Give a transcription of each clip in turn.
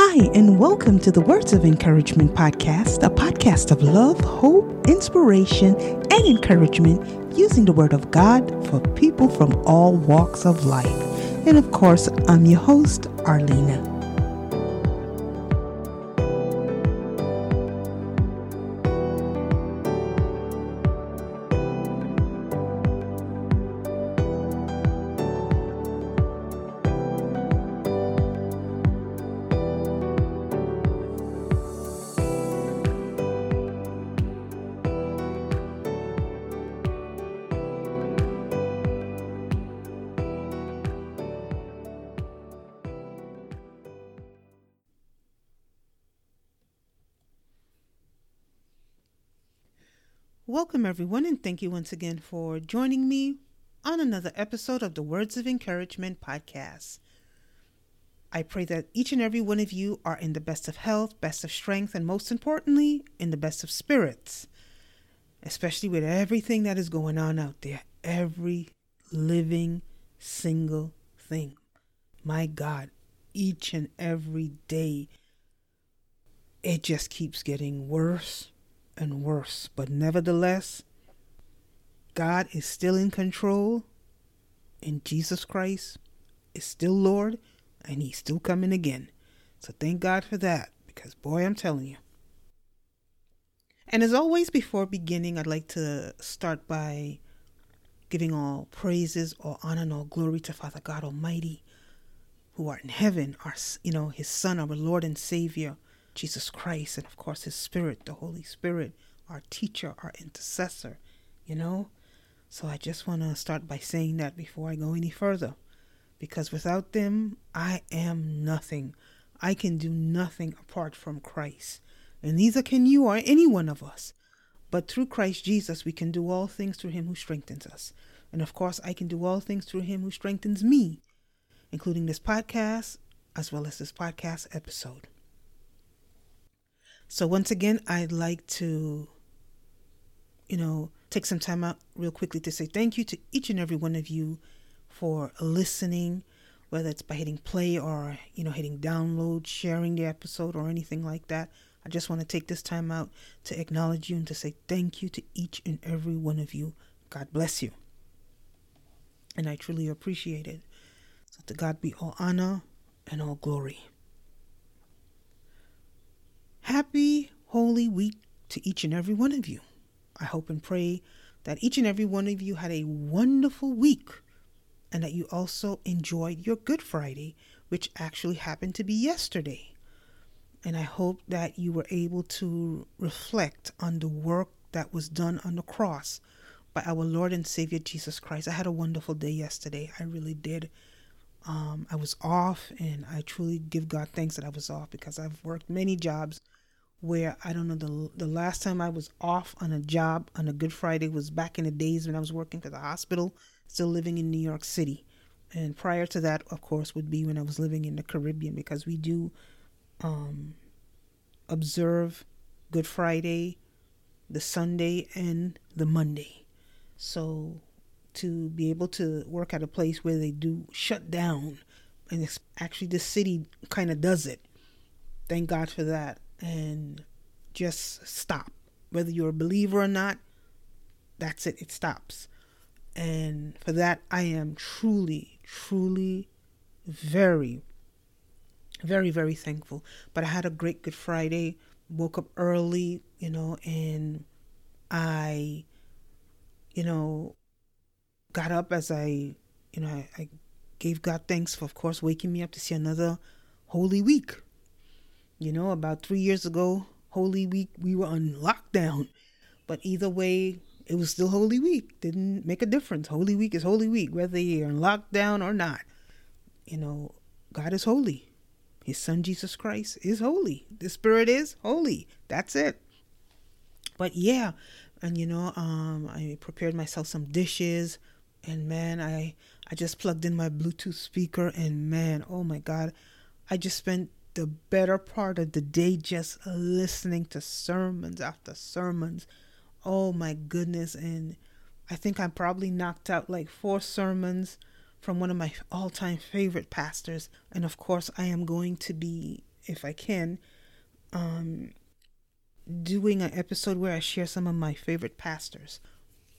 Hi, and welcome to the Words of Encouragement podcast, a podcast of love, hope, inspiration, and encouragement using the Word of God for people from all walks of life. And of course, I'm your host, Arlena. Welcome, everyone, and thank you once again for joining me on another episode of the Words of Encouragement podcast. I pray that each and every one of you are in the best of health, best of strength, and most importantly, in the best of spirits, especially with everything that is going on out there. Every living single thing. My God, each and every day, it just keeps getting worse and worse. But nevertheless, God is still in control, and Jesus Christ is still Lord, and He's still coming again. So thank God for that, because boy, I'm telling you. And as always, before beginning, I'd like to start by giving all praises, all honor, and all glory to Father God Almighty, who art in heaven, our you know His Son, our Lord and Savior Jesus Christ, and of course His Spirit, the Holy Spirit, our teacher, our intercessor, you know? So I just want to start by saying that before I go any further. Because without them, I am nothing. I can do nothing apart from Christ. And neither can you or any one of us. But through Christ Jesus, we can do all things through Him who strengthens us. And of course, I can do all things through Him who strengthens me, including this podcast as well as this podcast episode. So, once again, I'd like to, you know, take some time out real quickly to say thank you to each and every one of you for listening, whether it's by hitting play or, you know, hitting download, sharing the episode, or anything like that. I just want to take this time out to acknowledge you and to say thank you to each and every one of you. God bless you. And I truly appreciate it. So, to God be all honor and all glory. Happy Holy Week to each and every one of you. I hope and pray that each and every one of you had a wonderful week and that you also enjoyed your Good Friday, which actually happened to be yesterday. And I hope that you were able to reflect on the work that was done on the cross by our Lord and Savior Jesus Christ. I had a wonderful day yesterday. I really did. Um, I was off, and I truly give God thanks that I was off because I've worked many jobs where I don't know the the last time I was off on a job on a Good Friday was back in the days when I was working for the hospital, still living in New York City. And prior to that, of course, would be when I was living in the Caribbean because we do um, observe Good Friday, the Sunday, and the Monday. So to be able to work at a place where they do shut down, and it's actually the city kind of does it. Thank God for that and just stop. Whether you're a believer or not, that's it, it stops. And for that, I am truly, truly very, very, very thankful. But I had a great Good Friday, woke up early, you know, and I, you know, got up as I, you know, I, I gave God thanks for, of course, waking me up to see another holy week. You know, about three years ago, Holy Week, we were on lockdown. But either way, it was still Holy Week. Didn't make a difference. Holy Week is Holy Week, whether you're in lockdown or not. You know, God is holy. His Son Jesus Christ is holy. The Spirit is holy. That's it. But yeah, and you know, um, I prepared myself some dishes, and man, I I just plugged in my Bluetooth speaker, and man, oh my God, I just spent the better part of the day just listening to sermons after sermons. Oh my goodness. And I think I probably knocked out like four sermons from one of my all time favorite pastors. And of course, I am going to be if I can, um, doing an episode where I share some of my favorite pastors.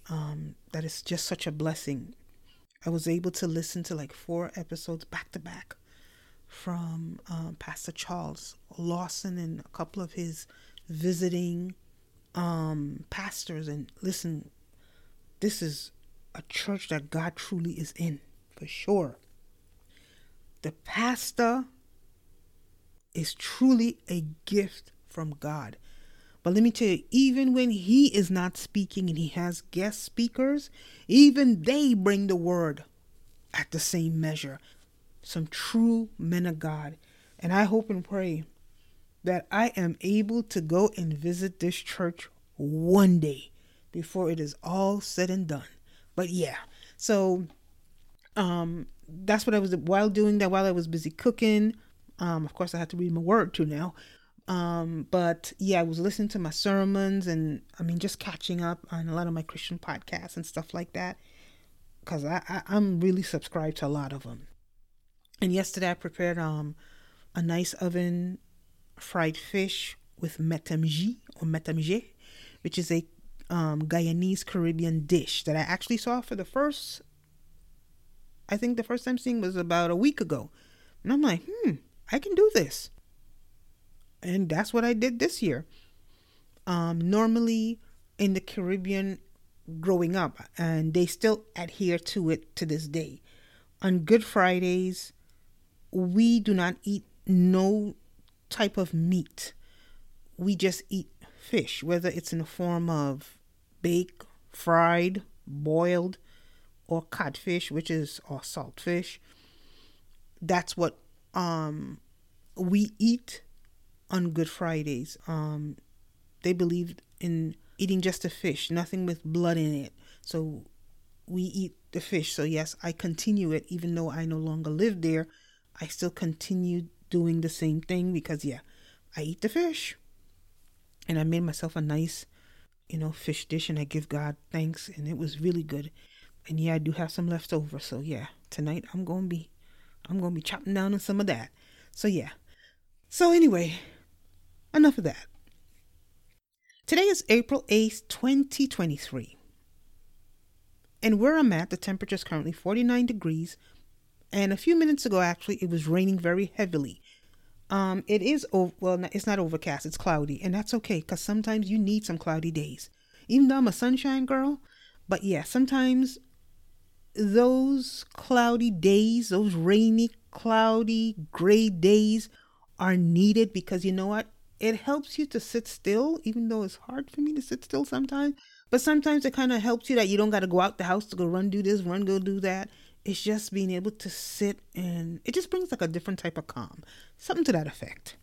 Um, that is just such a blessing. I was able to listen to like four episodes back to back from um, Pastor Charles Lawson and a couple of his visiting um, pastors. And listen, this is a church that God truly is in, for sure. The pastor is truly a gift from God. But let me tell you, even when he is not speaking and he has guest speakers, even they bring the word at the same measure. Some true men of God. And I hope and pray that I am able to go and visit this church one day before it is all said and done. But yeah, so um that's what I was while doing that while I was busy cooking. Um, of course I had to read my word too now. Um, but yeah, I was listening to my sermons and I mean just catching up on a lot of my Christian podcasts and stuff like that. Cause I, I I'm really subscribed to a lot of them. And yesterday I prepared um a nice oven fried fish with metamji or metamje, which is a um, Guyanese Caribbean dish that I actually saw for the first, I think the first time seeing was about a week ago. And I'm like, hmm, I can do this. And that's what I did this year. Um, normally in the Caribbean growing up, and they still adhere to it to this day. On Good Fridays, we do not eat no type of meat. We just eat fish, whether it's in the form of baked, fried, boiled, or codfish, which is or saltfish. That's what um we eat on Good Fridays. Um they believe in eating just the fish, nothing with blood in it. So we eat the fish. So yes, I continue it even though I no longer live there. I still continue doing the same thing because yeah, I eat the fish. And I made myself a nice you know, fish dish and I give God thanks and it was really good. And yeah, I do have some left over. So yeah, tonight I'm going to be I'm going to be chopping down on some of that. So yeah. So anyway, enough of that. Today is April 8th, 2023. And where I'm at, the temperature is currently 49 degrees. And a few minutes ago, actually, it was raining very heavily. Um, it is well, it's not overcast. It's cloudy, and that's okay because sometimes you need some cloudy days. Even though I'm a sunshine girl, but yeah, sometimes those cloudy days, those rainy, cloudy, gray days, are needed because you know what? It helps you to sit still, even though it's hard for me to sit still sometimes. But sometimes it kind of helps you that you don't got to go out the house to go run do this, run go do that it's just being able to sit and it just brings like a different type of calm something to that effect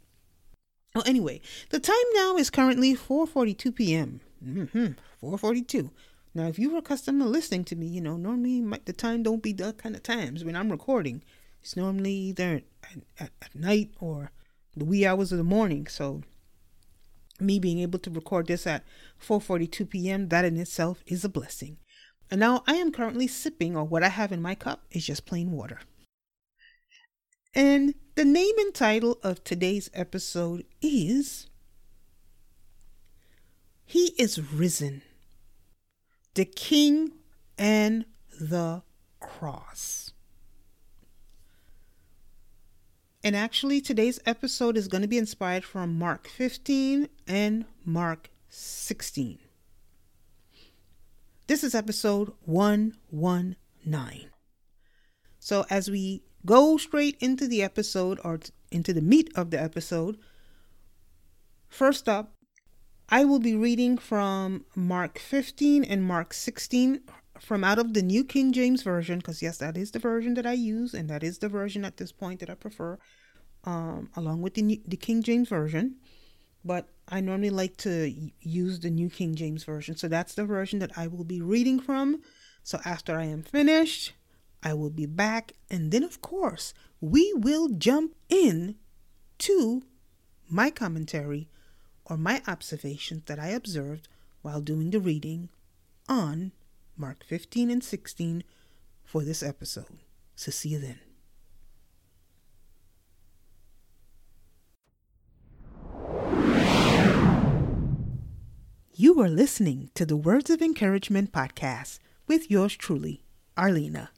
well anyway the time now is currently 4.42 p.m mm-hmm 4.42 now if you were accustomed to listening to me you know normally my, the time don't be that kind of times when i'm recording it's normally either at, at, at night or the wee hours of the morning so me being able to record this at 4:42 p.m. that in itself is a blessing. And now I am currently sipping, or what I have in my cup is just plain water. And the name and title of today's episode is He is Risen, the King and the Cross. And actually, today's episode is going to be inspired from Mark 15 and Mark 16. This is episode 119. So, as we go straight into the episode or into the meat of the episode, first up, I will be reading from Mark 15 and Mark 16 from out of the New King James Version, because yes, that is the version that I use, and that is the version at this point that I prefer, um, along with the, New, the King James Version but I normally like to use the New King James Version. So that's the version that I will be reading from. So after I am finished, I will be back. And then, of course, we will jump in to my commentary or my observations that I observed while doing the reading on Mark 15 and 16 for this episode. So see you then. You are listening to the Words of Encouragement podcast with yours truly, Arlena.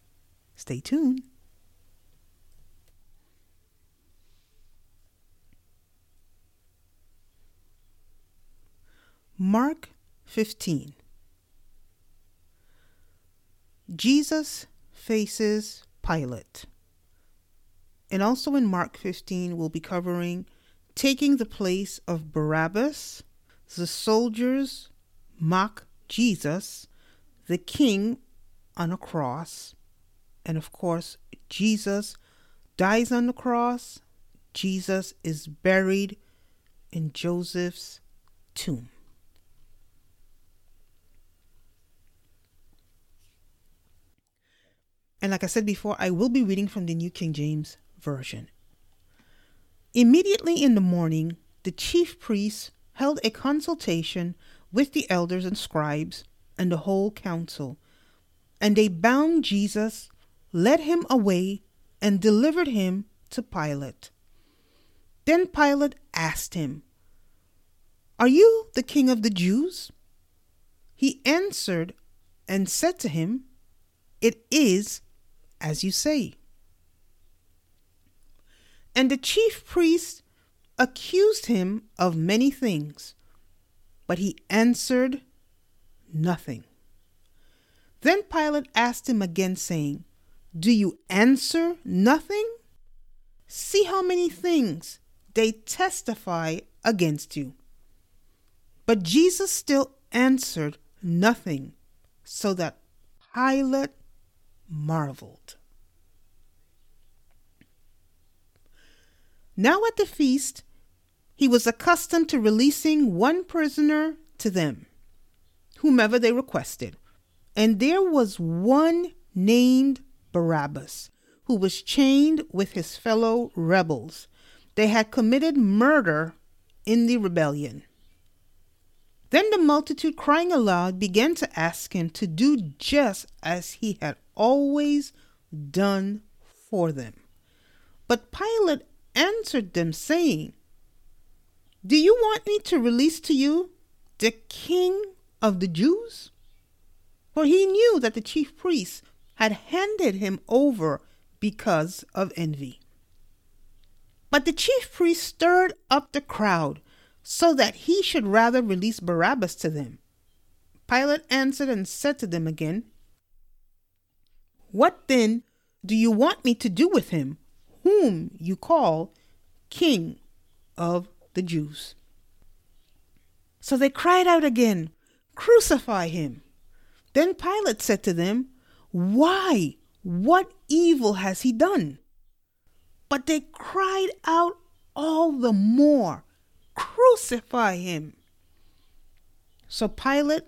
Stay tuned. Mark 15 Jesus faces Pilate. And also in Mark 15, we'll be covering taking the place of Barabbas, the soldiers mock Jesus, the king on a cross, and of course, Jesus dies on the cross. Jesus is buried in Joseph's tomb. And like I said before, I will be reading from the New King James Version. Immediately in the morning, the chief priests held a consultation with the elders and scribes and the whole council. And they bound Jesus, led him away, and delivered him to Pilate. Then Pilate asked him, Are you the king of the Jews? He answered and said to him, It is as you say. And the chief priests accused him of many things, but he answered nothing. Then Pilate asked him again, saying, Do you answer nothing? See how many things they testify against you. But Jesus still answered nothing, so that Pilate marveled. Now at the feast, he was accustomed to releasing one prisoner to them, whomever they requested. And there was one named Barabbas, who was chained with his fellow rebels. They had committed murder in the rebellion. Then the multitude, crying aloud, began to ask him to do just as he had always done for them. But Pilate answered them, saying, Do you want me to release to you the king of the Jews? For he knew that the chief priests had handed him over because of envy. But the chief priests stirred up the crowd so that he should rather release Barabbas to them. Pilate answered and said to them again, What then do you want me to do with him, whom you call King of the Jews? So they cried out again, Crucify him. Then Pilate said to them, Why? What evil has he done? But they cried out all the more, Crucify him. So Pilate,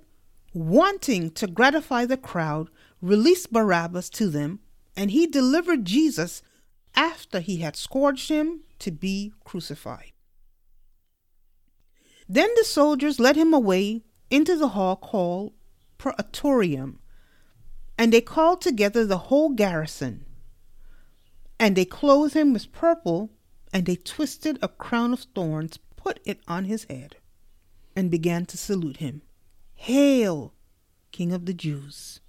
wanting to gratify the crowd, released Barabbas to them, and he delivered Jesus after he had scourged him to be crucified. Then the soldiers led him away into the hall called Praetorium, and they called together the whole garrison. And they clothed him with purple, and they twisted a crown of thorns put it on his head and began to salute him. Hail, King of the Jews!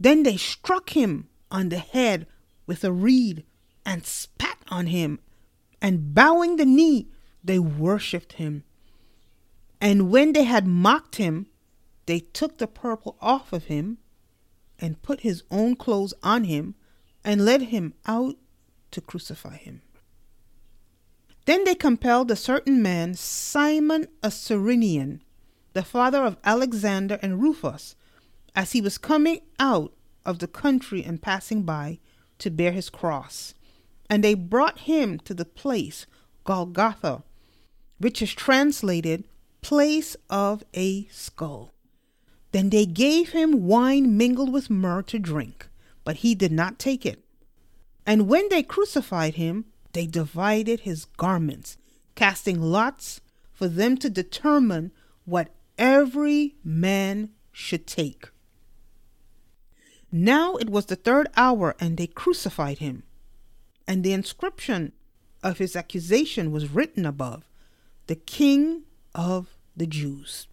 Then they struck him on the head with a reed and spat on him, and bowing the knee, they worshipped him. And when they had mocked him, they took the purple off of him and put his own clothes on him and led him out to crucify him. Then they compelled a certain man, Simon a Cyrenian, the father of Alexander and Rufus, as he was coming out of the country and passing by, to bear his cross. And they brought him to the place Golgotha, which is translated place of a skull. Then they gave him wine mingled with myrrh to drink, but he did not take it. And when they crucified him, they divided his garments, casting lots for them to determine what every man should take. Now it was the third hour, and they crucified him. And the inscription of his accusation was written above The King of the Jews.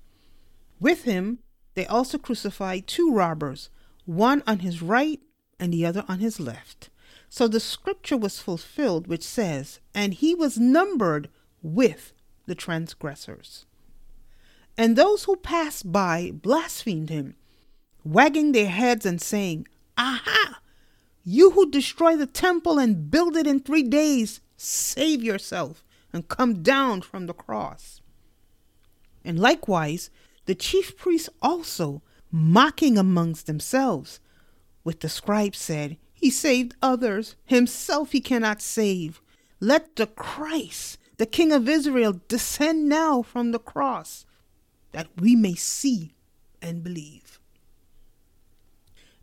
With him, they also crucified two robbers, one on his right and the other on his left. So the scripture was fulfilled, which says, And he was numbered with the transgressors. And those who passed by blasphemed him, wagging their heads and saying, Aha! You who destroy the temple and build it in three days, save yourself and come down from the cross. And likewise, the chief priests also, mocking amongst themselves, with the scribes said, He saved others, himself he cannot save. Let the Christ, the King of Israel, descend now from the cross, that we may see and believe.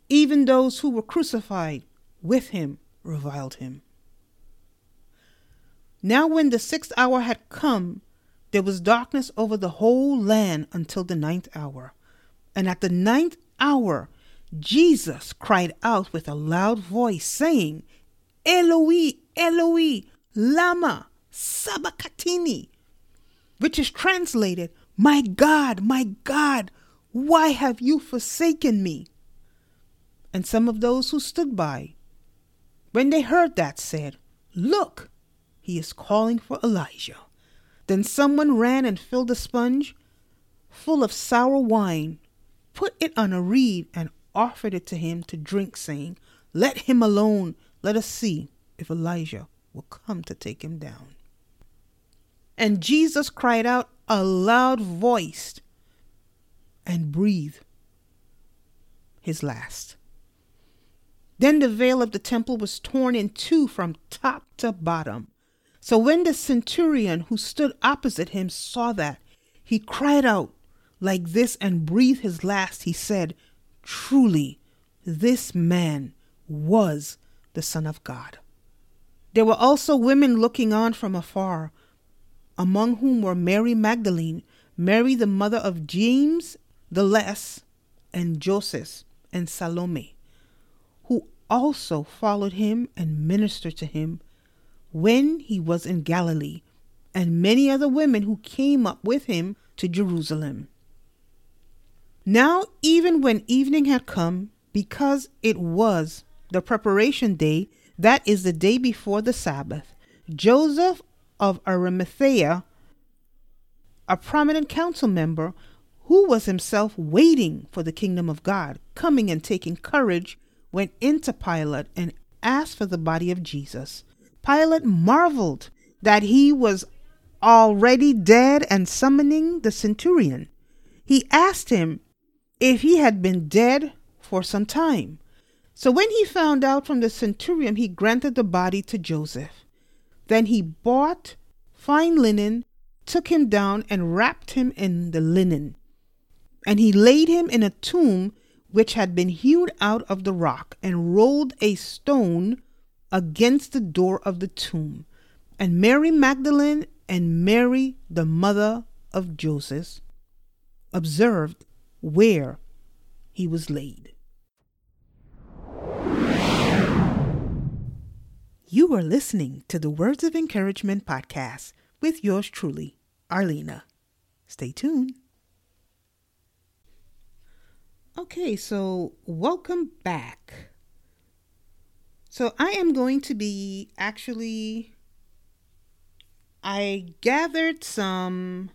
Even those who were crucified with him reviled him. Now, when the sixth hour had come, there was darkness over the whole land until the ninth hour. And at the ninth hour, Jesus cried out with a loud voice, saying, Eloi, Eloi, lama sabachthani, which is translated, My God, my God, why have you forsaken me? And some of those who stood by, when they heard that, said, Look, he is calling for Elijah. Then someone ran and filled a sponge full of sour wine, put it on a reed, and offered it to him to drink, saying, Let him alone. Let us see if Elijah will come to take him down. And Jesus cried out a loud voice and breathed his last. Then the veil of the temple was torn in two from top to bottom. So when the centurion who stood opposite him saw that, he cried out like this and breathed his last. He said, Truly, this man was the Son of God. There were also women looking on from afar, among whom were Mary Magdalene, Mary the mother of James the Less, and Joseph, and Salome, who also followed him and ministered to him when he was in Galilee, and many other women who came up with him to Jerusalem. Now, even when evening had come, because it was the preparation day, that is the day before the Sabbath, Joseph of Arimathea, a prominent council member, who was himself waiting for the kingdom of God, coming and taking courage, went into Pilate and asked for the body of Jesus. Pilate marveled that he was already dead and summoning the centurion. He asked him if he had been dead for some time. So when he found out from the centurion, he granted the body to Joseph. Then he bought fine linen, took him down, and wrapped him in the linen. And he laid him in a tomb which had been hewn out of the rock, and rolled a stone against the door of the tomb. And Mary Magdalene and Mary, the mother of Joseph, observed where he was laid. You are listening to the Words of Encouragement podcast with yours truly, Arlena. Stay tuned. Okay, so welcome back. So I am going to be actually. I gathered some,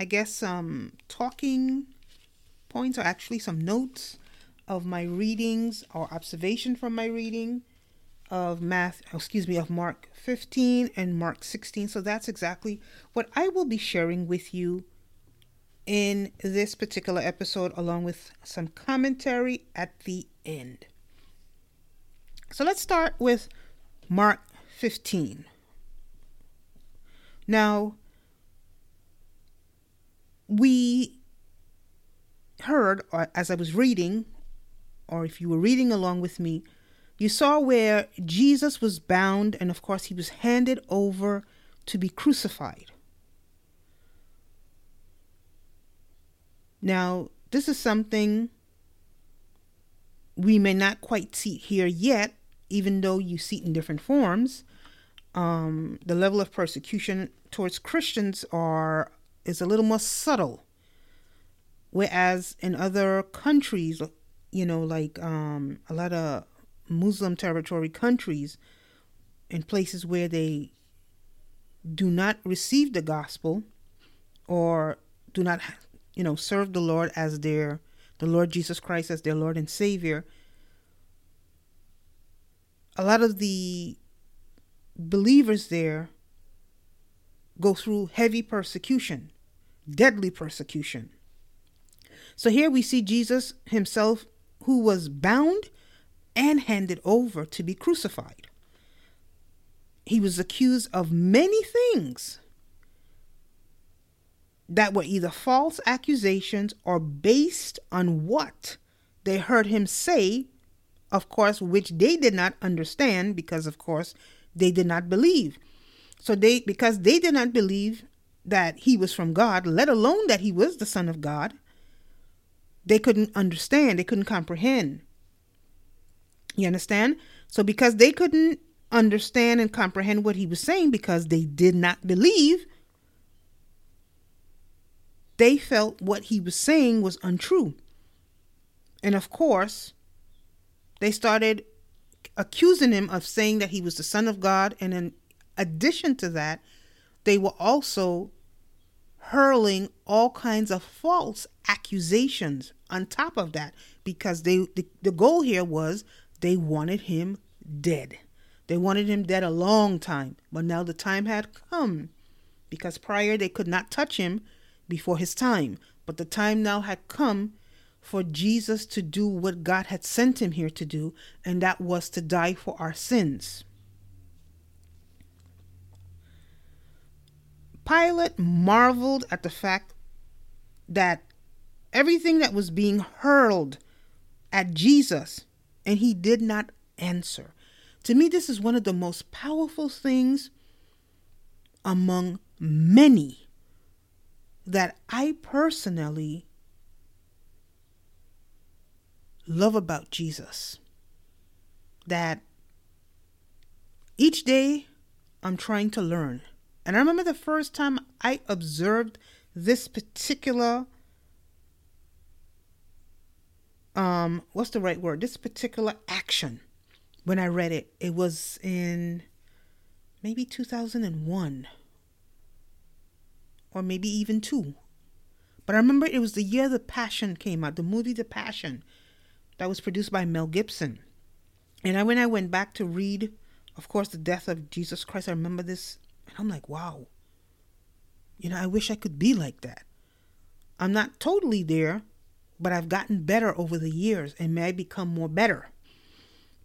I guess, some talking points, or actually some notes of my readings or observation from my reading of math, oh, excuse me, of Mark 15 and Mark 16. So that's exactly what I will be sharing with you in this particular episode, along with some commentary at the end. So let's start with Mark 15. Now, we heard, or as I was reading, or if you were reading along with me, you saw where Jesus was bound, and of course, he was handed over to be crucified. Now, this is something we may not quite see here yet, even though you see it in different forms, um, the level of persecution towards Christians are is a little more subtle. Whereas in other countries, you know, like um, a lot of Muslim territory countries, in places where they do not receive the gospel or do not, you know, serve the Lord as their, the Lord Jesus Christ as their Lord and Savior, a lot of the believers there go through heavy persecution, deadly persecution. So here we see Jesus himself, who was bound and handed over to be crucified. He was accused of many things that were either false accusations or based on what they heard him say, of course, which they did not understand because, of course, they did not believe. So they, because they did not believe that he was from God, let alone that he was the Son of God, they couldn't understand, they couldn't comprehend. You understand? So because they couldn't understand and comprehend what he was saying because they did not believe, they felt what he was saying was untrue. And of course, they started accusing him of saying that he was the Son of God. And in addition to that, they were also hurling all kinds of false accusations on top of that because they the, the goal here was they wanted him dead. They wanted him dead a long time, but now the time had come because prior they could not touch him before his time. But the time now had come for Jesus to do what God had sent him here to do, and that was to die for our sins. Pilate marveled at the fact that everything that was being hurled at Jesus, and he did not answer. To me, this is one of the most powerful things among many that I personally love about Jesus. That each day I'm trying to learn. And I remember the first time I observed this particular um what's the right word? This particular action when I read it. It was in maybe 2001 or maybe even 2. But I remember it was the year The Passion came out, the movie The Passion that was produced by Mel Gibson. And I, when I went back to read, of course, the death of Jesus Christ, I remember this, and I'm like, wow. You know, I wish I could be like that. I'm not totally there, but I've gotten better over the years and may I become more better.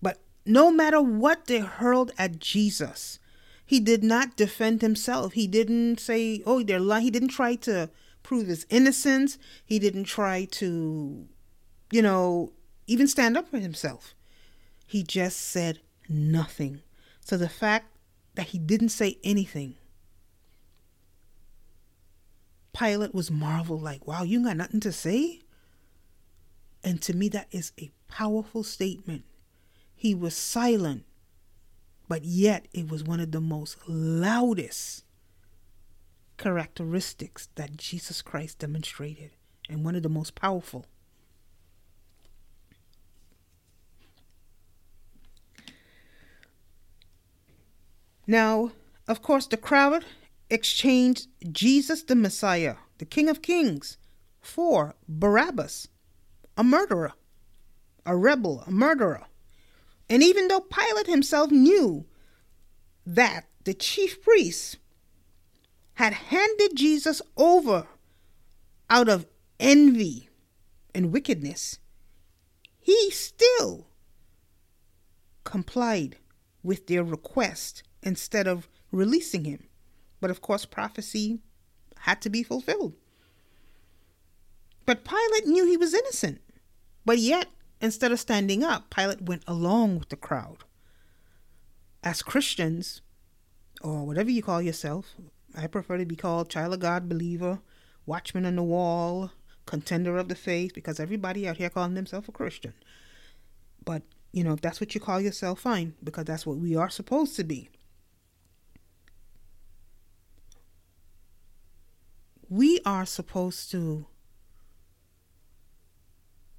But no matter what they hurled at Jesus, he did not defend himself. He didn't say, oh, they're lying. He didn't try to prove his innocence. He didn't try to, you know, even stand up for himself. He just said nothing. So the fact that he didn't say anything, Pilate was marveled, like, wow, you got nothing to say? And to me, that is a powerful statement. He was silent, but yet it was one of the most loudest characteristics that Jesus Christ demonstrated, and one of the most powerful. Now, of course, the crowd exchanged Jesus the Messiah, the King of Kings, for Barabbas, a murderer, a rebel, a murderer. And even though Pilate himself knew that the chief priests had handed Jesus over out of envy and wickedness, he still complied with their request instead of releasing him. But of course, prophecy had to be fulfilled. But Pilate knew he was innocent. But yet, instead of standing up, Pilate went along with the crowd. As Christians, or whatever you call yourself, I prefer to be called child of God, believer, watchman on the wall, contender of the faith, because everybody out here calling themselves a Christian. But, you know, if that's what you call yourself, fine, because that's what we are supposed to be. We are supposed to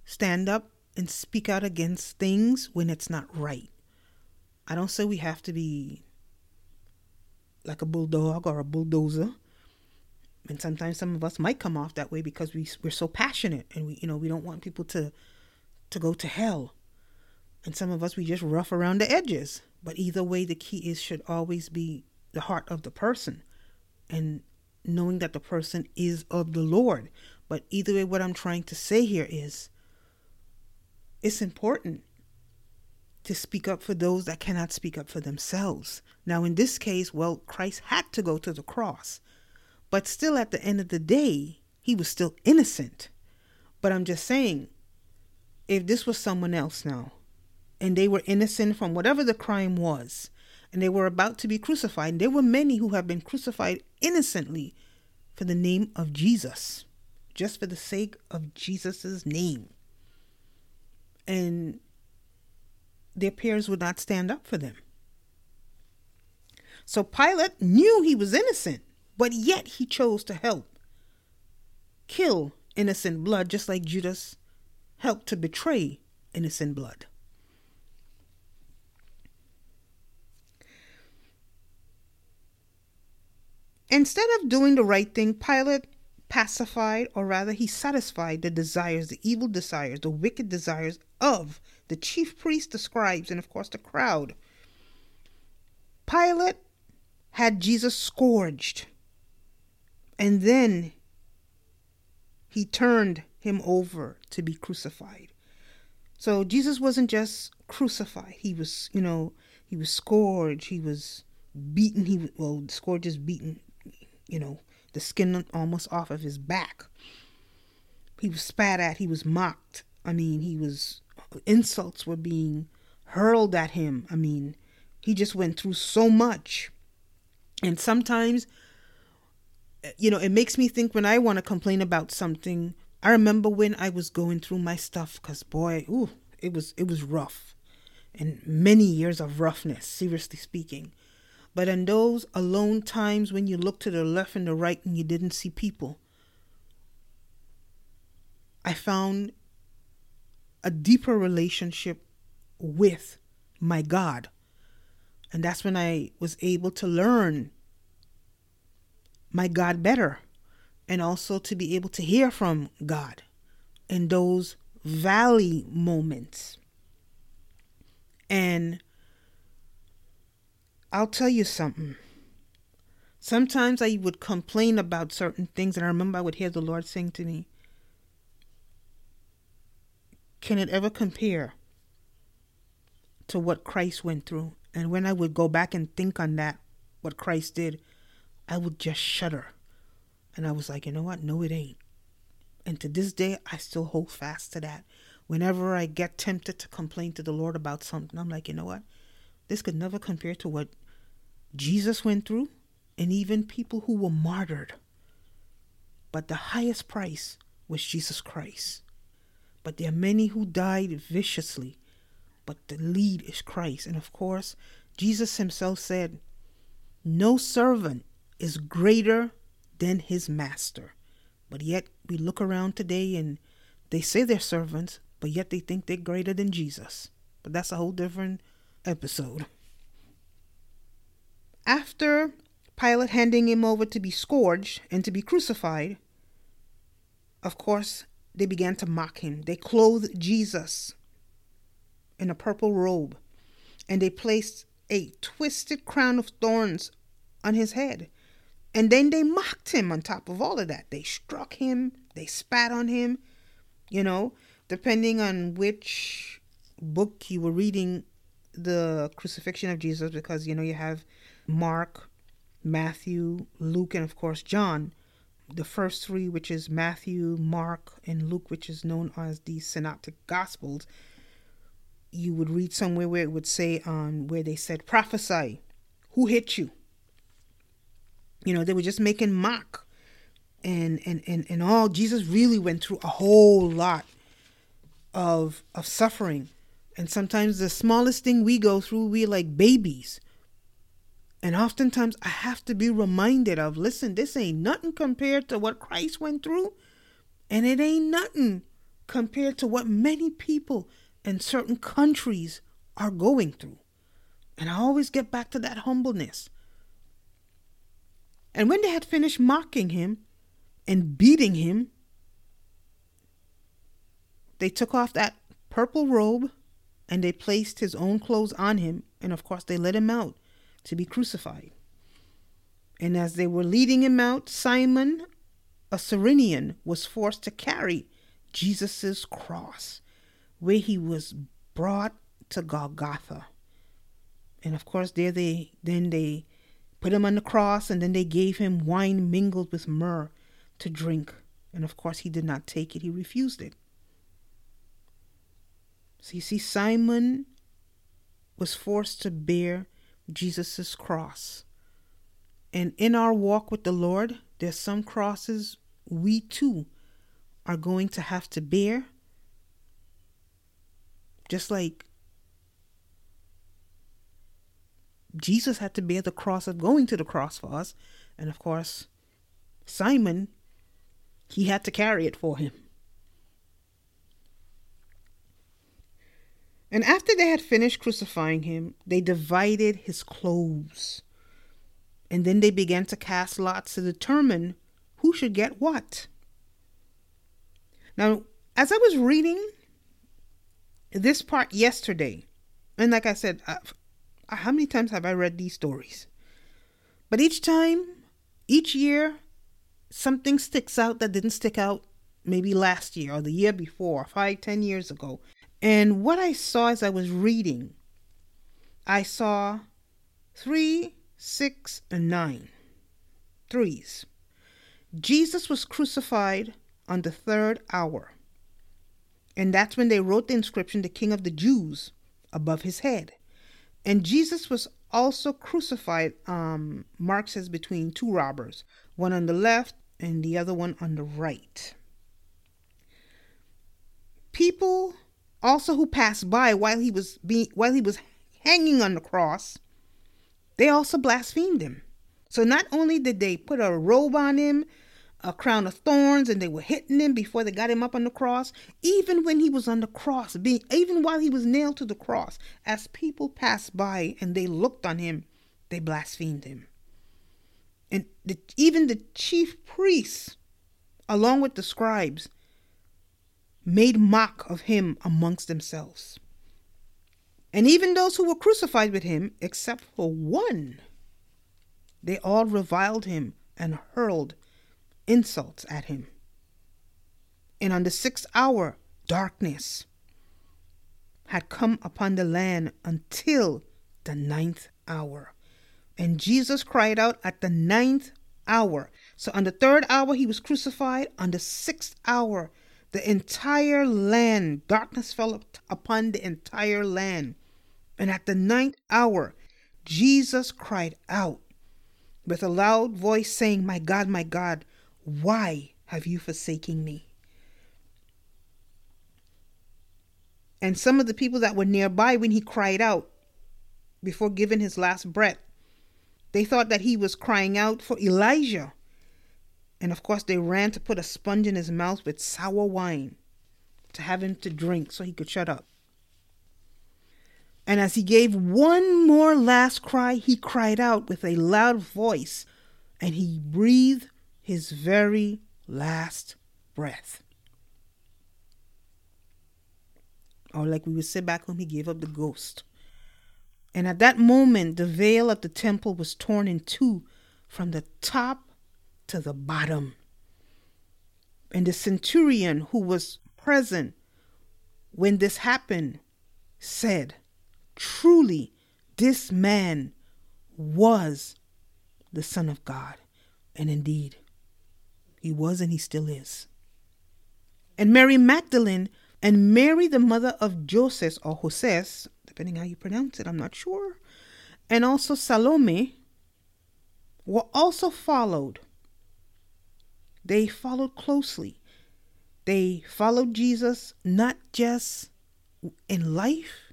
stand up and speak out against things when it's not right. I don't say we have to be like a bulldog or a bulldozer. And sometimes some of us might come off that way because we we're so passionate and we you know we don't want people to to go to hell. And some of us we just rough around the edges. But either way the key is should always be the heart of the person and knowing that the person is of the Lord. But either way what I'm trying to say here is it's important to speak up for those that cannot speak up for themselves. Now, in this case, well, Christ had to go to the cross, but still, at the end of the day, he was still innocent. But I'm just saying, if this was someone else now, and they were innocent from whatever the crime was, and they were about to be crucified, there were many who have been crucified innocently for the name of Jesus, just for the sake of Jesus' name. And their peers would not stand up for them. So Pilate knew he was innocent, but yet he chose to help kill innocent blood, just like Judas helped to betray innocent blood. Instead of doing the right thing, Pilate pacified, or rather, he satisfied the desires, the evil desires, the wicked desires of the chief priests, the scribes, and of course the crowd. Pilate had Jesus scourged, and then he turned him over to be crucified. So Jesus wasn't just crucified. He was, you know, he was scourged. He was beaten. He was well, the scourge is beaten, you know, the skin almost off of his back. He was spat at. He was mocked. I mean, he was insults were being hurled at him. I mean, he just went through so much. And sometimes, you know, it makes me think when I want to complain about something. I remember when I was going through my stuff, cause boy, ooh, it was it was rough, and many years of roughness. Seriously speaking, but in those alone times when you look to the left and the right and you didn't see people, I found a deeper relationship with my God. And that's when I was able to learn my God better and also to be able to hear from God in those valley moments. And I'll tell you something. Sometimes I would complain about certain things, and I remember I would hear the Lord saying to me, can it ever compare to what Christ went through? And when I would go back and think on that, what Christ did, I would just shudder. And I was like, you know what? No, it ain't. And to this day, I still hold fast to that. Whenever I get tempted to complain to the Lord about something, I'm like, you know what? This could never compare to what Jesus went through and even people who were martyred. But the highest price was Jesus Christ. But there are many who died viciously. But the lead is Christ. And of course, Jesus himself said, No servant is greater than his master. But yet we look around today and they say they're servants, but yet they think they're greater than Jesus. But that's a whole different episode. After Pilate handing him over to be scourged and to be crucified, of course, they began to mock him. They clothed Jesus in a purple robe, and they placed a twisted crown of thorns on his head. And then they mocked him on top of all of that. They struck him, they spat on him, you know, depending on which book you were reading the crucifixion of Jesus, because, you know, you have Mark, Matthew, Luke, and of course John the first three, which is Matthew, Mark, and Luke, which is known as the Synoptic Gospels, you would read somewhere where it would say, um, where they said, prophesy, who hit you? You know, they were just making mock. And, and, and, and all Jesus really went through a whole lot of of suffering. And sometimes the smallest thing we go through, we're like babies. And oftentimes I have to be reminded of listen, this ain't nothing compared to what Christ went through. And it ain't nothing compared to what many people in certain countries are going through. And I always get back to that humbleness. And when they had finished mocking him and beating him, they took off that purple robe and they placed his own clothes on him. And of course, they let him out to be crucified. And as they were leading him out, Simon, a Cyrenian, was forced to carry Jesus' cross, where he was brought to Golgotha. And of course, there they then they put him on the cross, and then they gave him wine mingled with myrrh to drink. And of course, he did not take it; he refused it. So you see, Simon was forced to bear Jesus' cross. And in our walk with the Lord, there's some crosses we too are going to have to bear. Just like Jesus had to bear the cross of going to the cross for us. And of course, Simon, he had to carry it for him. And after they had finished crucifying him, they divided his clothes. And then they began to cast lots to determine who should get what. Now, as I was reading this part yesterday, and like I said, uh, how many times have I read these stories? But each time, each year, something sticks out that didn't stick out maybe last year or the year before, five, ten years ago. And what I saw as I was reading, I saw three, six, and nine. Threes. Jesus was crucified on the third hour. And that's when they wrote the inscription, the King of the Jews, above his head. And Jesus was also crucified, um, Mark says, between two robbers, one on the left and the other one on the right. People also who passed by while he was being while he was hanging on the cross, they also blasphemed him. So not only did they put a robe on him, a crown of thorns, and they were hitting him before they got him up on the cross, even when he was on the cross, being even while he was nailed to the cross, as people passed by and they looked on him, they blasphemed him. And the, even the chief priests, along with the scribes, made mock of him amongst themselves. And even those who were crucified with him, except for one, they all reviled him and hurled insults at him. And on the sixth hour, darkness had come upon the land until the ninth hour. And Jesus cried out at the ninth hour. So on the third hour, he was crucified. On the sixth hour, the entire land, darkness fell upon the entire land. And at the ninth hour, Jesus cried out with a loud voice, saying, My God, my God, why have you forsaken me? And some of the people that were nearby when he cried out before giving his last breath, they thought that he was crying out for Elijah. And of course, they ran to put a sponge in his mouth with sour wine to have him to drink so he could shut up. And as he gave one more last cry, he cried out with a loud voice and he breathed his very last breath. Or, like we would say back home, he gave up the ghost. And at that moment, the veil of the temple was torn in two from the top to the bottom. And the centurion who was present when this happened said, Truly, this man was the Son of God. And indeed, he was and he still is. And Mary Magdalene and Mary, the mother of Joseph or Joses, depending how you pronounce it, I'm not sure, and also Salome were also followed they followed closely. They followed Jesus not just in life,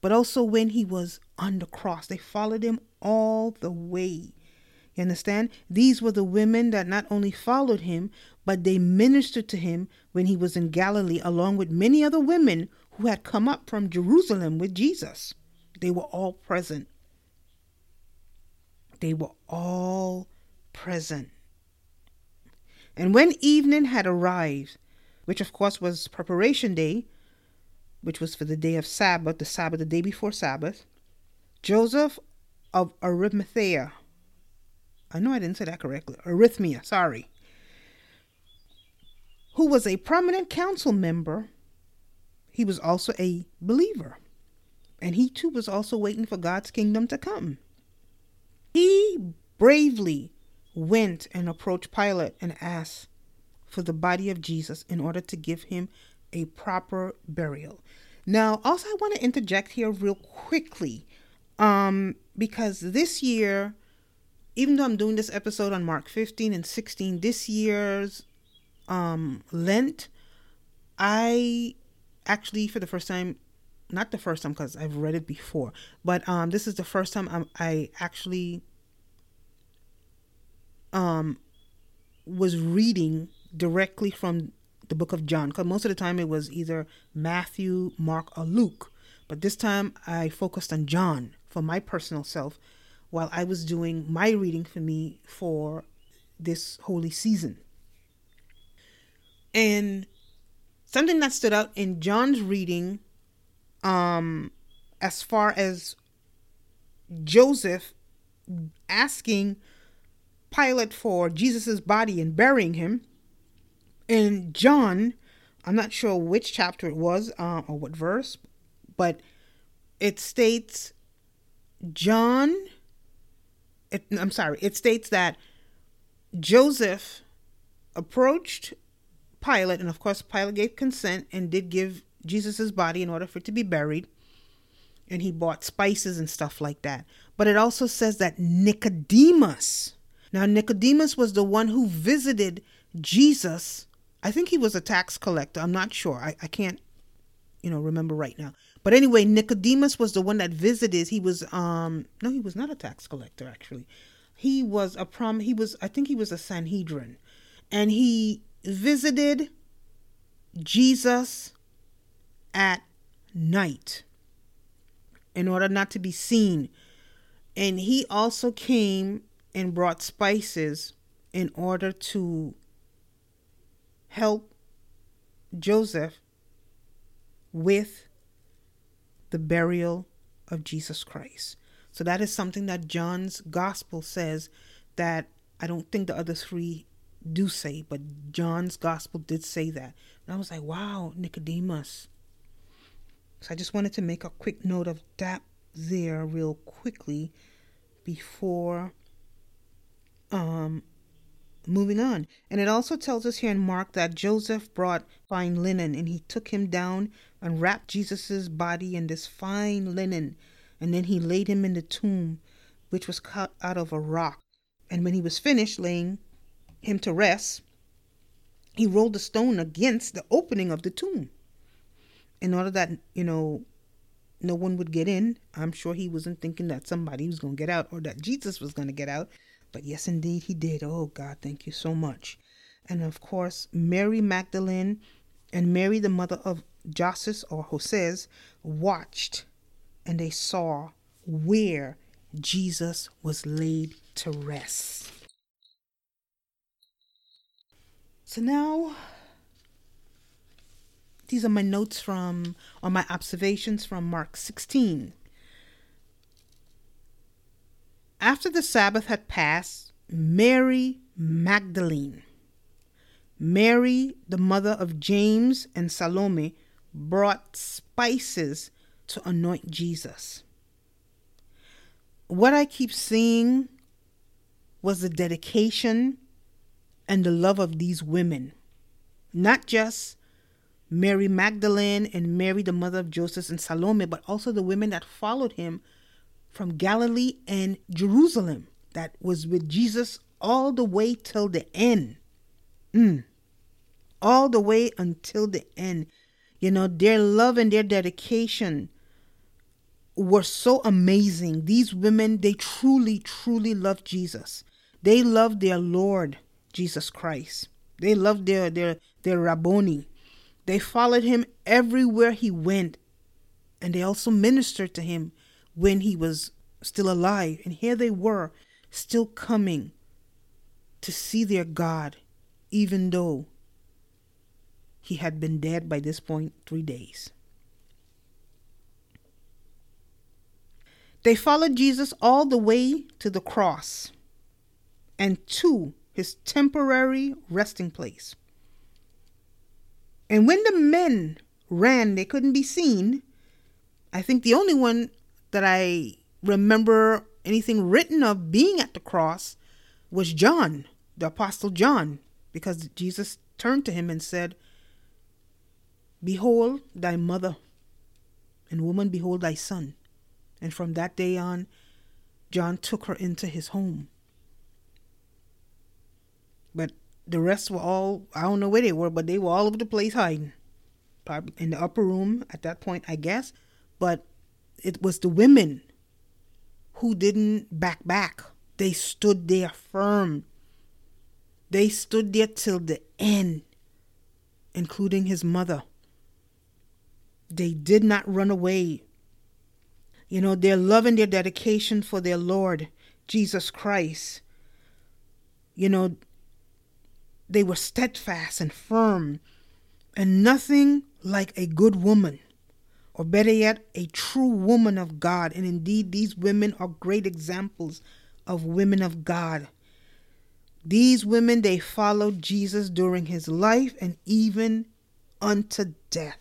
but also when he was on the cross. They followed him all the way. You understand? These were the women that not only followed him, but they ministered to him when he was in Galilee, along with many other women who had come up from Jerusalem with Jesus. They were all present. They were all present. And when evening had arrived, which of course was preparation day, which was for the day of Sabbath, the Sabbath, the day before Sabbath, Joseph of Arimathea, I know I didn't say that correctly, Arithmia, sorry, who was a prominent council member, he was also a believer. And he too was also waiting for God's kingdom to come. He bravely went and approached Pilate and asked for the body of Jesus in order to give him a proper burial. Now, also, I want to interject here real quickly um, because this year, even though I'm doing this episode on Mark 15 and 16, this year's um, Lent, I actually, for the first time, not the first time because I've read it before, but um, this is the first time I'm, I actually um, was reading directly from the book of John because most of the time it was either Matthew, Mark, or Luke. But this time I focused on John for my personal self while I was doing my reading for me for this holy season. And something that stood out in John's reading, um, as far as Joseph asking Pilate for Jesus's body and burying him, in John, I'm not sure which chapter it was uh, or what verse, but it states John. It, I'm sorry. It states that Joseph approached Pilate, and of course, Pilate gave consent and did give Jesus's body in order for it to be buried. And he bought spices and stuff like that. But it also says that Nicodemus, now Nicodemus was the one who visited Jesus I think he was a tax collector. I'm not sure. I, I can't, you know, remember right now. But anyway, Nicodemus was the one that visited. He was um no, he was not a tax collector actually. He was a prom he was I think he was a Sanhedrin. And he visited Jesus at night in order not to be seen. And he also came and brought spices in order to help Joseph with the burial of Jesus Christ. So that is something that John's gospel says that I don't think the other three do say, but John's gospel did say that. And I was like, wow, Nicodemus. So I just wanted to make a quick note of that there real quickly before um moving on. And it also tells us here in Mark that Joseph brought fine linen and he took him down and wrapped Jesus's body in this fine linen. And then he laid him in the tomb, which was cut out of a rock. And when he was finished laying him to rest, he rolled a stone against the opening of the tomb in order that, you know, no one would get in. I'm sure he wasn't thinking that somebody was going to get out or that Jesus was going to get out. But yes, indeed, he did. Oh, God, thank you so much. And of course, Mary Magdalene and Mary, the mother of Joseph or Joses, watched and they saw where Jesus was laid to rest. So now, these are my notes from, or my observations from Mark 16. After the Sabbath had passed, Mary Magdalene, Mary, the mother of James and Salome, brought spices to anoint Jesus. What I keep seeing was the dedication and the love of these women, not just Mary Magdalene and Mary, the mother of Joseph and Salome, but also the women that followed him from Galilee and Jerusalem that was with Jesus all the way till the end. Mm. All the way until the end. You know, their love and their dedication were so amazing. These women, they truly, truly loved Jesus. They loved their Lord Jesus Christ. They loved their their their Rabboni. They followed him everywhere he went, and they also ministered to him when he was still alive. And here they were, still coming to see their God, even though he had been dead by this point three days. They followed Jesus all the way to the cross and to his temporary resting place. And when the men ran, they couldn't be seen. I think the only one that I remember anything written of being at the cross was John, the Apostle John, because Jesus turned to him and said, Behold thy mother, and woman, behold thy son. And from that day on, John took her into his home. But the rest were all, I don't know where they were, but they were all over the place hiding. Probably in the upper room at that point, I guess. But it was the women who didn't back back. They stood there firm. They stood there till the end, including his mother. They did not run away. You know, their love and their dedication for their Lord Jesus Christ. You know, they were steadfast and firm, and nothing like a good woman, or better yet, a true woman of God. And indeed, these women are great examples of women of God. These women, they followed Jesus during his life and even unto death.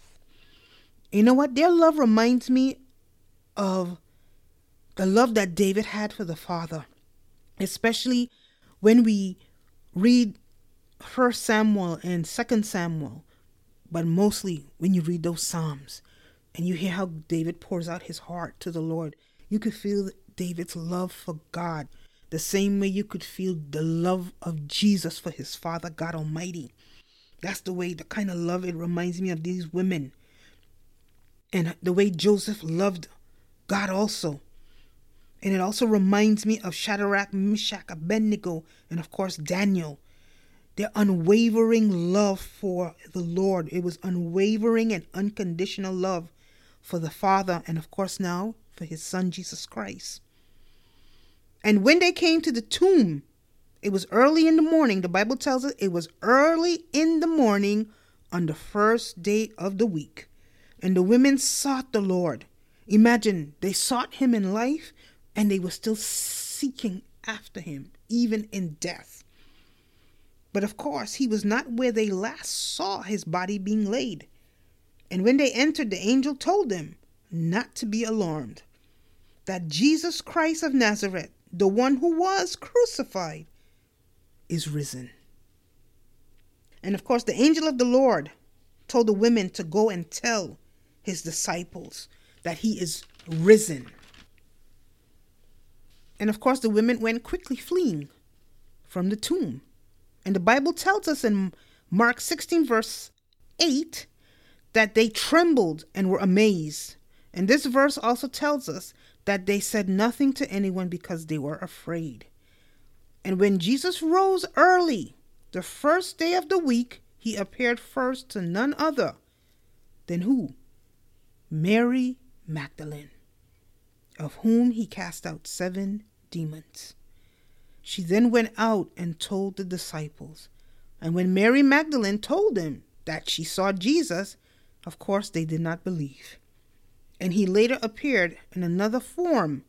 You know what? Their love reminds me of the love that David had for the Father, especially when we read First Samuel and Second Samuel, but mostly when you read those Psalms and you hear how David pours out his heart to the Lord, you could feel David's love for God the same way you could feel the love of Jesus for his Father God Almighty. That's the way, the kind of love it reminds me of these women. And the way Joseph loved God also. And it also reminds me of Shadrach, Meshach, Abednego, and of course Daniel their unwavering love for the Lord. It was unwavering and unconditional love for the Father, and of course, now for his Son, Jesus Christ. And when they came to the tomb, it was early in the morning. The Bible tells us it was early in the morning on the first day of the week. And the women sought the Lord. Imagine they sought him in life and they were still seeking after him, even in death. But of course, he was not where they last saw his body being laid. And when they entered, the angel told them not to be alarmed, that Jesus Christ of Nazareth, the one who was crucified, is risen. And of course, the angel of the Lord told the women to go and tell his disciples that he is risen. And of course, the women went quickly fleeing from the tomb. And the Bible tells us in Mark 16, verse 8, that they trembled and were amazed. And this verse also tells us that they said nothing to anyone because they were afraid. And when Jesus rose early, the first day of the week, he appeared first to none other than who? Mary Magdalene, of whom he cast out seven demons. She then went out and told the disciples. And when Mary Magdalene told them that she saw Jesus, of course they did not believe. And he later appeared in another form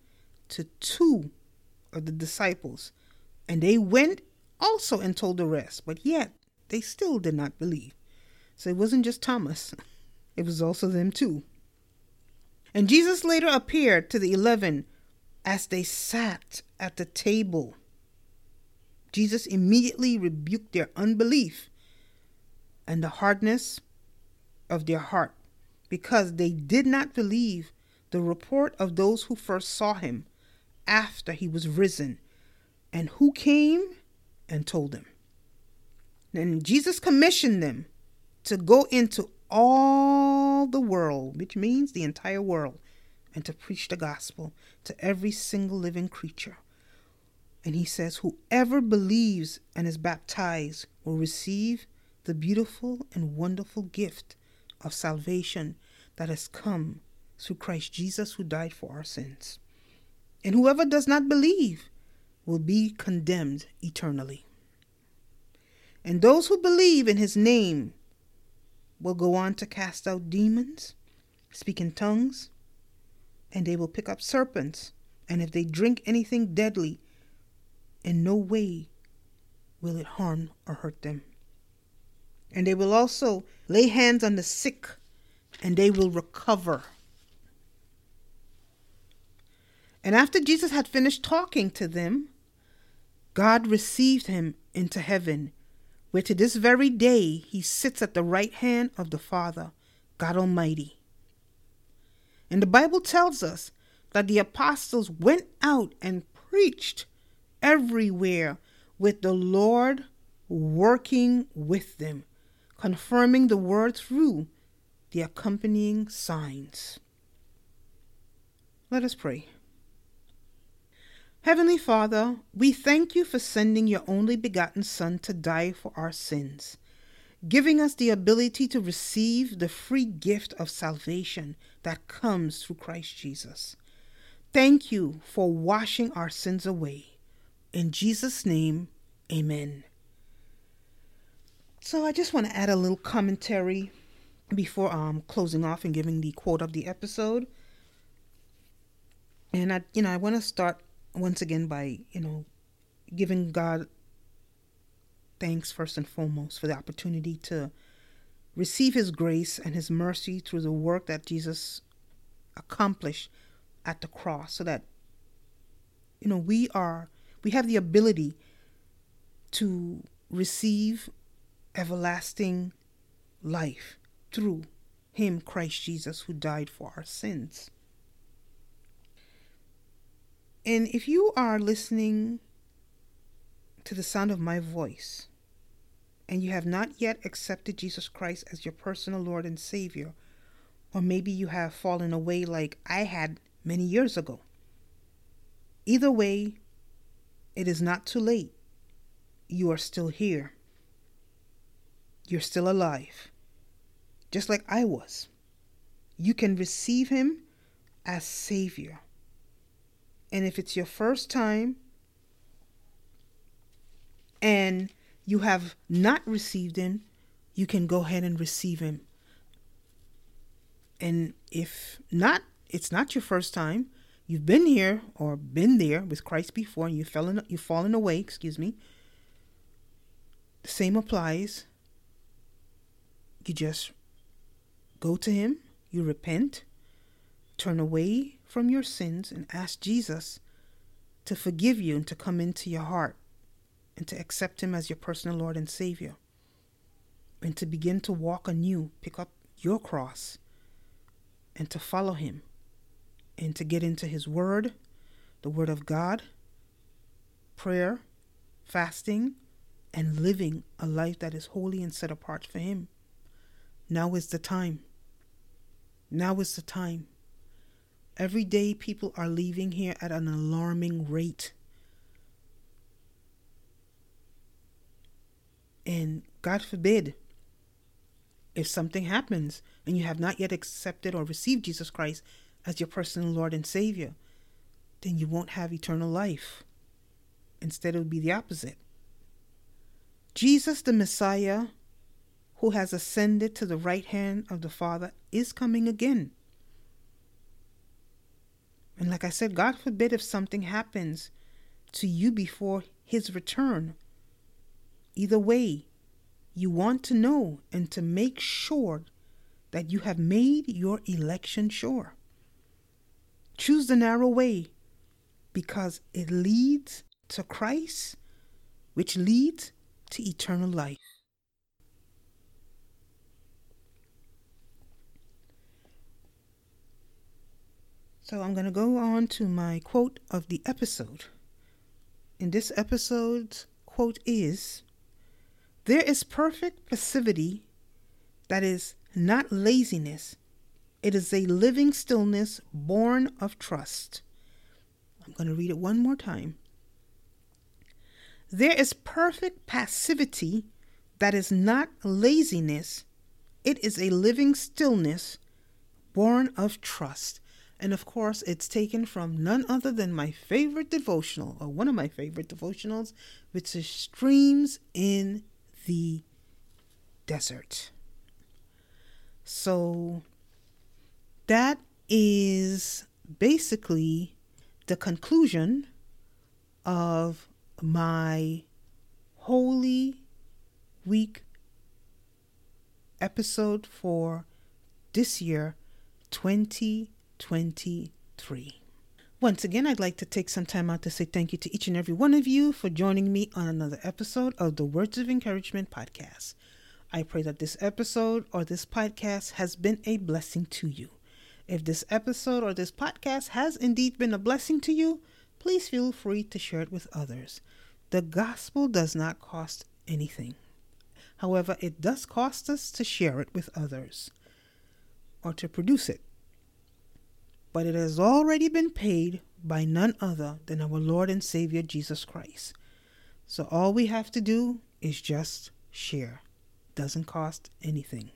to two of the disciples. And they went also and told the rest, but yet they still did not believe. So it wasn't just Thomas, it was also them too. And Jesus later appeared to the eleven as they sat at the table Jesus immediately rebuked their unbelief and the hardness of their heart because they did not believe the report of those who first saw him after he was risen and who came and told them. Then Jesus commissioned them to go into all the world, which means the entire world, and to preach the gospel to every single living creature And he says, Whoever believes and is baptized will receive the beautiful and wonderful gift of salvation that has come through Christ Jesus, who died for our sins. And whoever does not believe will be condemned eternally. And those who believe in his name will go on to cast out demons, speak in tongues, and they will pick up serpents. And if they drink anything deadly, in no way will it harm or hurt them. And they will also lay hands on the sick, and they will recover. And after Jesus had finished talking to them, God received him into heaven, where to this very day he sits at the right hand of the Father, God Almighty. And the Bible tells us that the apostles went out and preached everywhere with the Lord working with them, confirming the word through the accompanying signs. Let us pray. Heavenly Father, we thank you for sending your only begotten Son to die for our sins, giving us the ability to receive the free gift of salvation that comes through Christ Jesus. Thank you for washing our sins away. In Jesus' name, amen. So I just want to add a little commentary before um closing off and giving the quote of the episode. And I you know, I want to start once again by, you know, giving God thanks first and foremost for the opportunity to receive his grace and his mercy through the work that Jesus accomplished at the cross so that you know we are we have the ability to receive everlasting life through him Christ Jesus who died for our sins and if you are listening to the sound of my voice and you have not yet accepted Jesus Christ as your personal Lord and Savior, or maybe you have fallen away like I had many years ago, either way, it is not too late. You are still here. You're still alive, just like I was. You can receive Him as Savior. And if it's your first time and you have not received Him, you can go ahead and receive Him. And if not, it's not your first time. You've been here or been there with Christ before, and you fell in, you've fallen away. Excuse me. The same applies. You just go to Him. You repent. Turn away from your sins and ask Jesus to forgive you and to come into your heart and to accept Him as your personal Lord and Savior and to begin to walk anew, pick up your cross and to follow Him and to get into His Word, the Word of God, prayer, fasting, and living a life that is holy and set apart for Him. Now is the time. Now is the time. Every day, people are leaving here at an alarming rate. And God forbid, if something happens and you have not yet accepted or received Jesus Christ as your personal Lord and Savior, then you won't have eternal life. Instead, it would be the opposite. Jesus, the Messiah, who has ascended to the right hand of the Father, is coming again. And like I said, God forbid if something happens to you before his return. Either way, you want to know and to make sure that you have made your election sure. Choose the narrow way because it leads to Christ, which leads to eternal life. So I'm going to go on to my quote of the episode. In this episode's quote is There is perfect passivity that is not laziness, it is a living stillness born of trust. I'm going to read it one more time. There is perfect passivity that is not laziness, it is a living stillness born of trust. And of course, it's taken from none other than my favorite devotional, or one of my favorite devotionals, which is Streams in the Desert. So that is basically the conclusion of my Holy Week episode for this year, 2023. Once again, I'd like to take some time out to say thank you to each and every one of you for joining me on another episode of the Words of Encouragement podcast. I pray that this episode or this podcast has been a blessing to you. If this episode or this podcast has indeed been a blessing to you, please feel free to share it with others. The gospel does not cost anything. However, it does cost us to share it with others or to produce it. But it has already been paid by none other than our Lord and Savior Jesus Christ. So all we have to do is just share. Doesn't cost anything.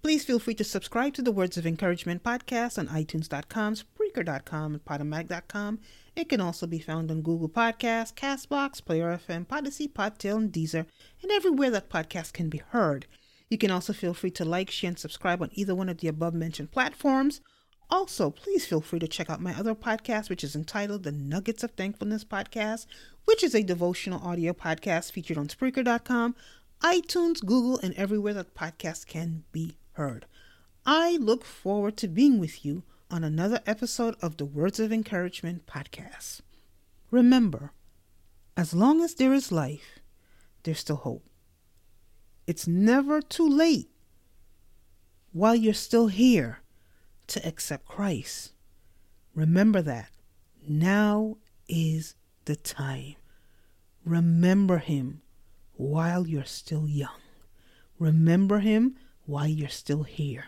Please feel free to subscribe to the Words of Encouragement podcast on iTunes.com, Spreaker.com, and Podomatic.com. It can also be found on Google Podcasts, Castbox, Player FM, Podyssey, Podtail, and Deezer, and everywhere that podcast can be heard. You can also feel free to like, share, and subscribe on either one of the above mentioned platforms. Also, please feel free to check out my other podcast, which is entitled The Nuggets of Thankfulness Podcast, which is a devotional audio podcast featured on Spreaker.com, iTunes, Google, and everywhere that podcasts can be heard. I look forward to being with you on another episode of the Words of Encouragement podcast. Remember, as long as there is life, there's still hope. It's never too late while you're still here to accept Christ. Remember that. Now is the time. Remember Him while you're still young. Remember Him while you're still here.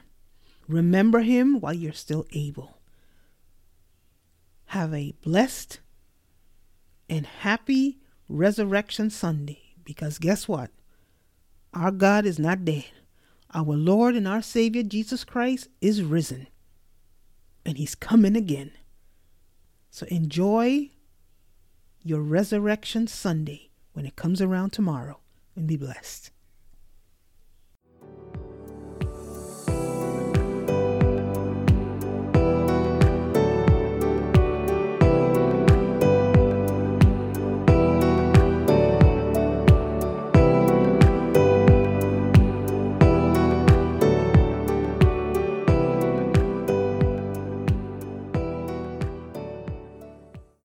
Remember Him while you're still able. Have a blessed and happy Resurrection Sunday because guess what? Our God is not dead. Our Lord and our Savior Jesus Christ is risen and He's coming again. So enjoy your Resurrection Sunday when it comes around tomorrow and be blessed.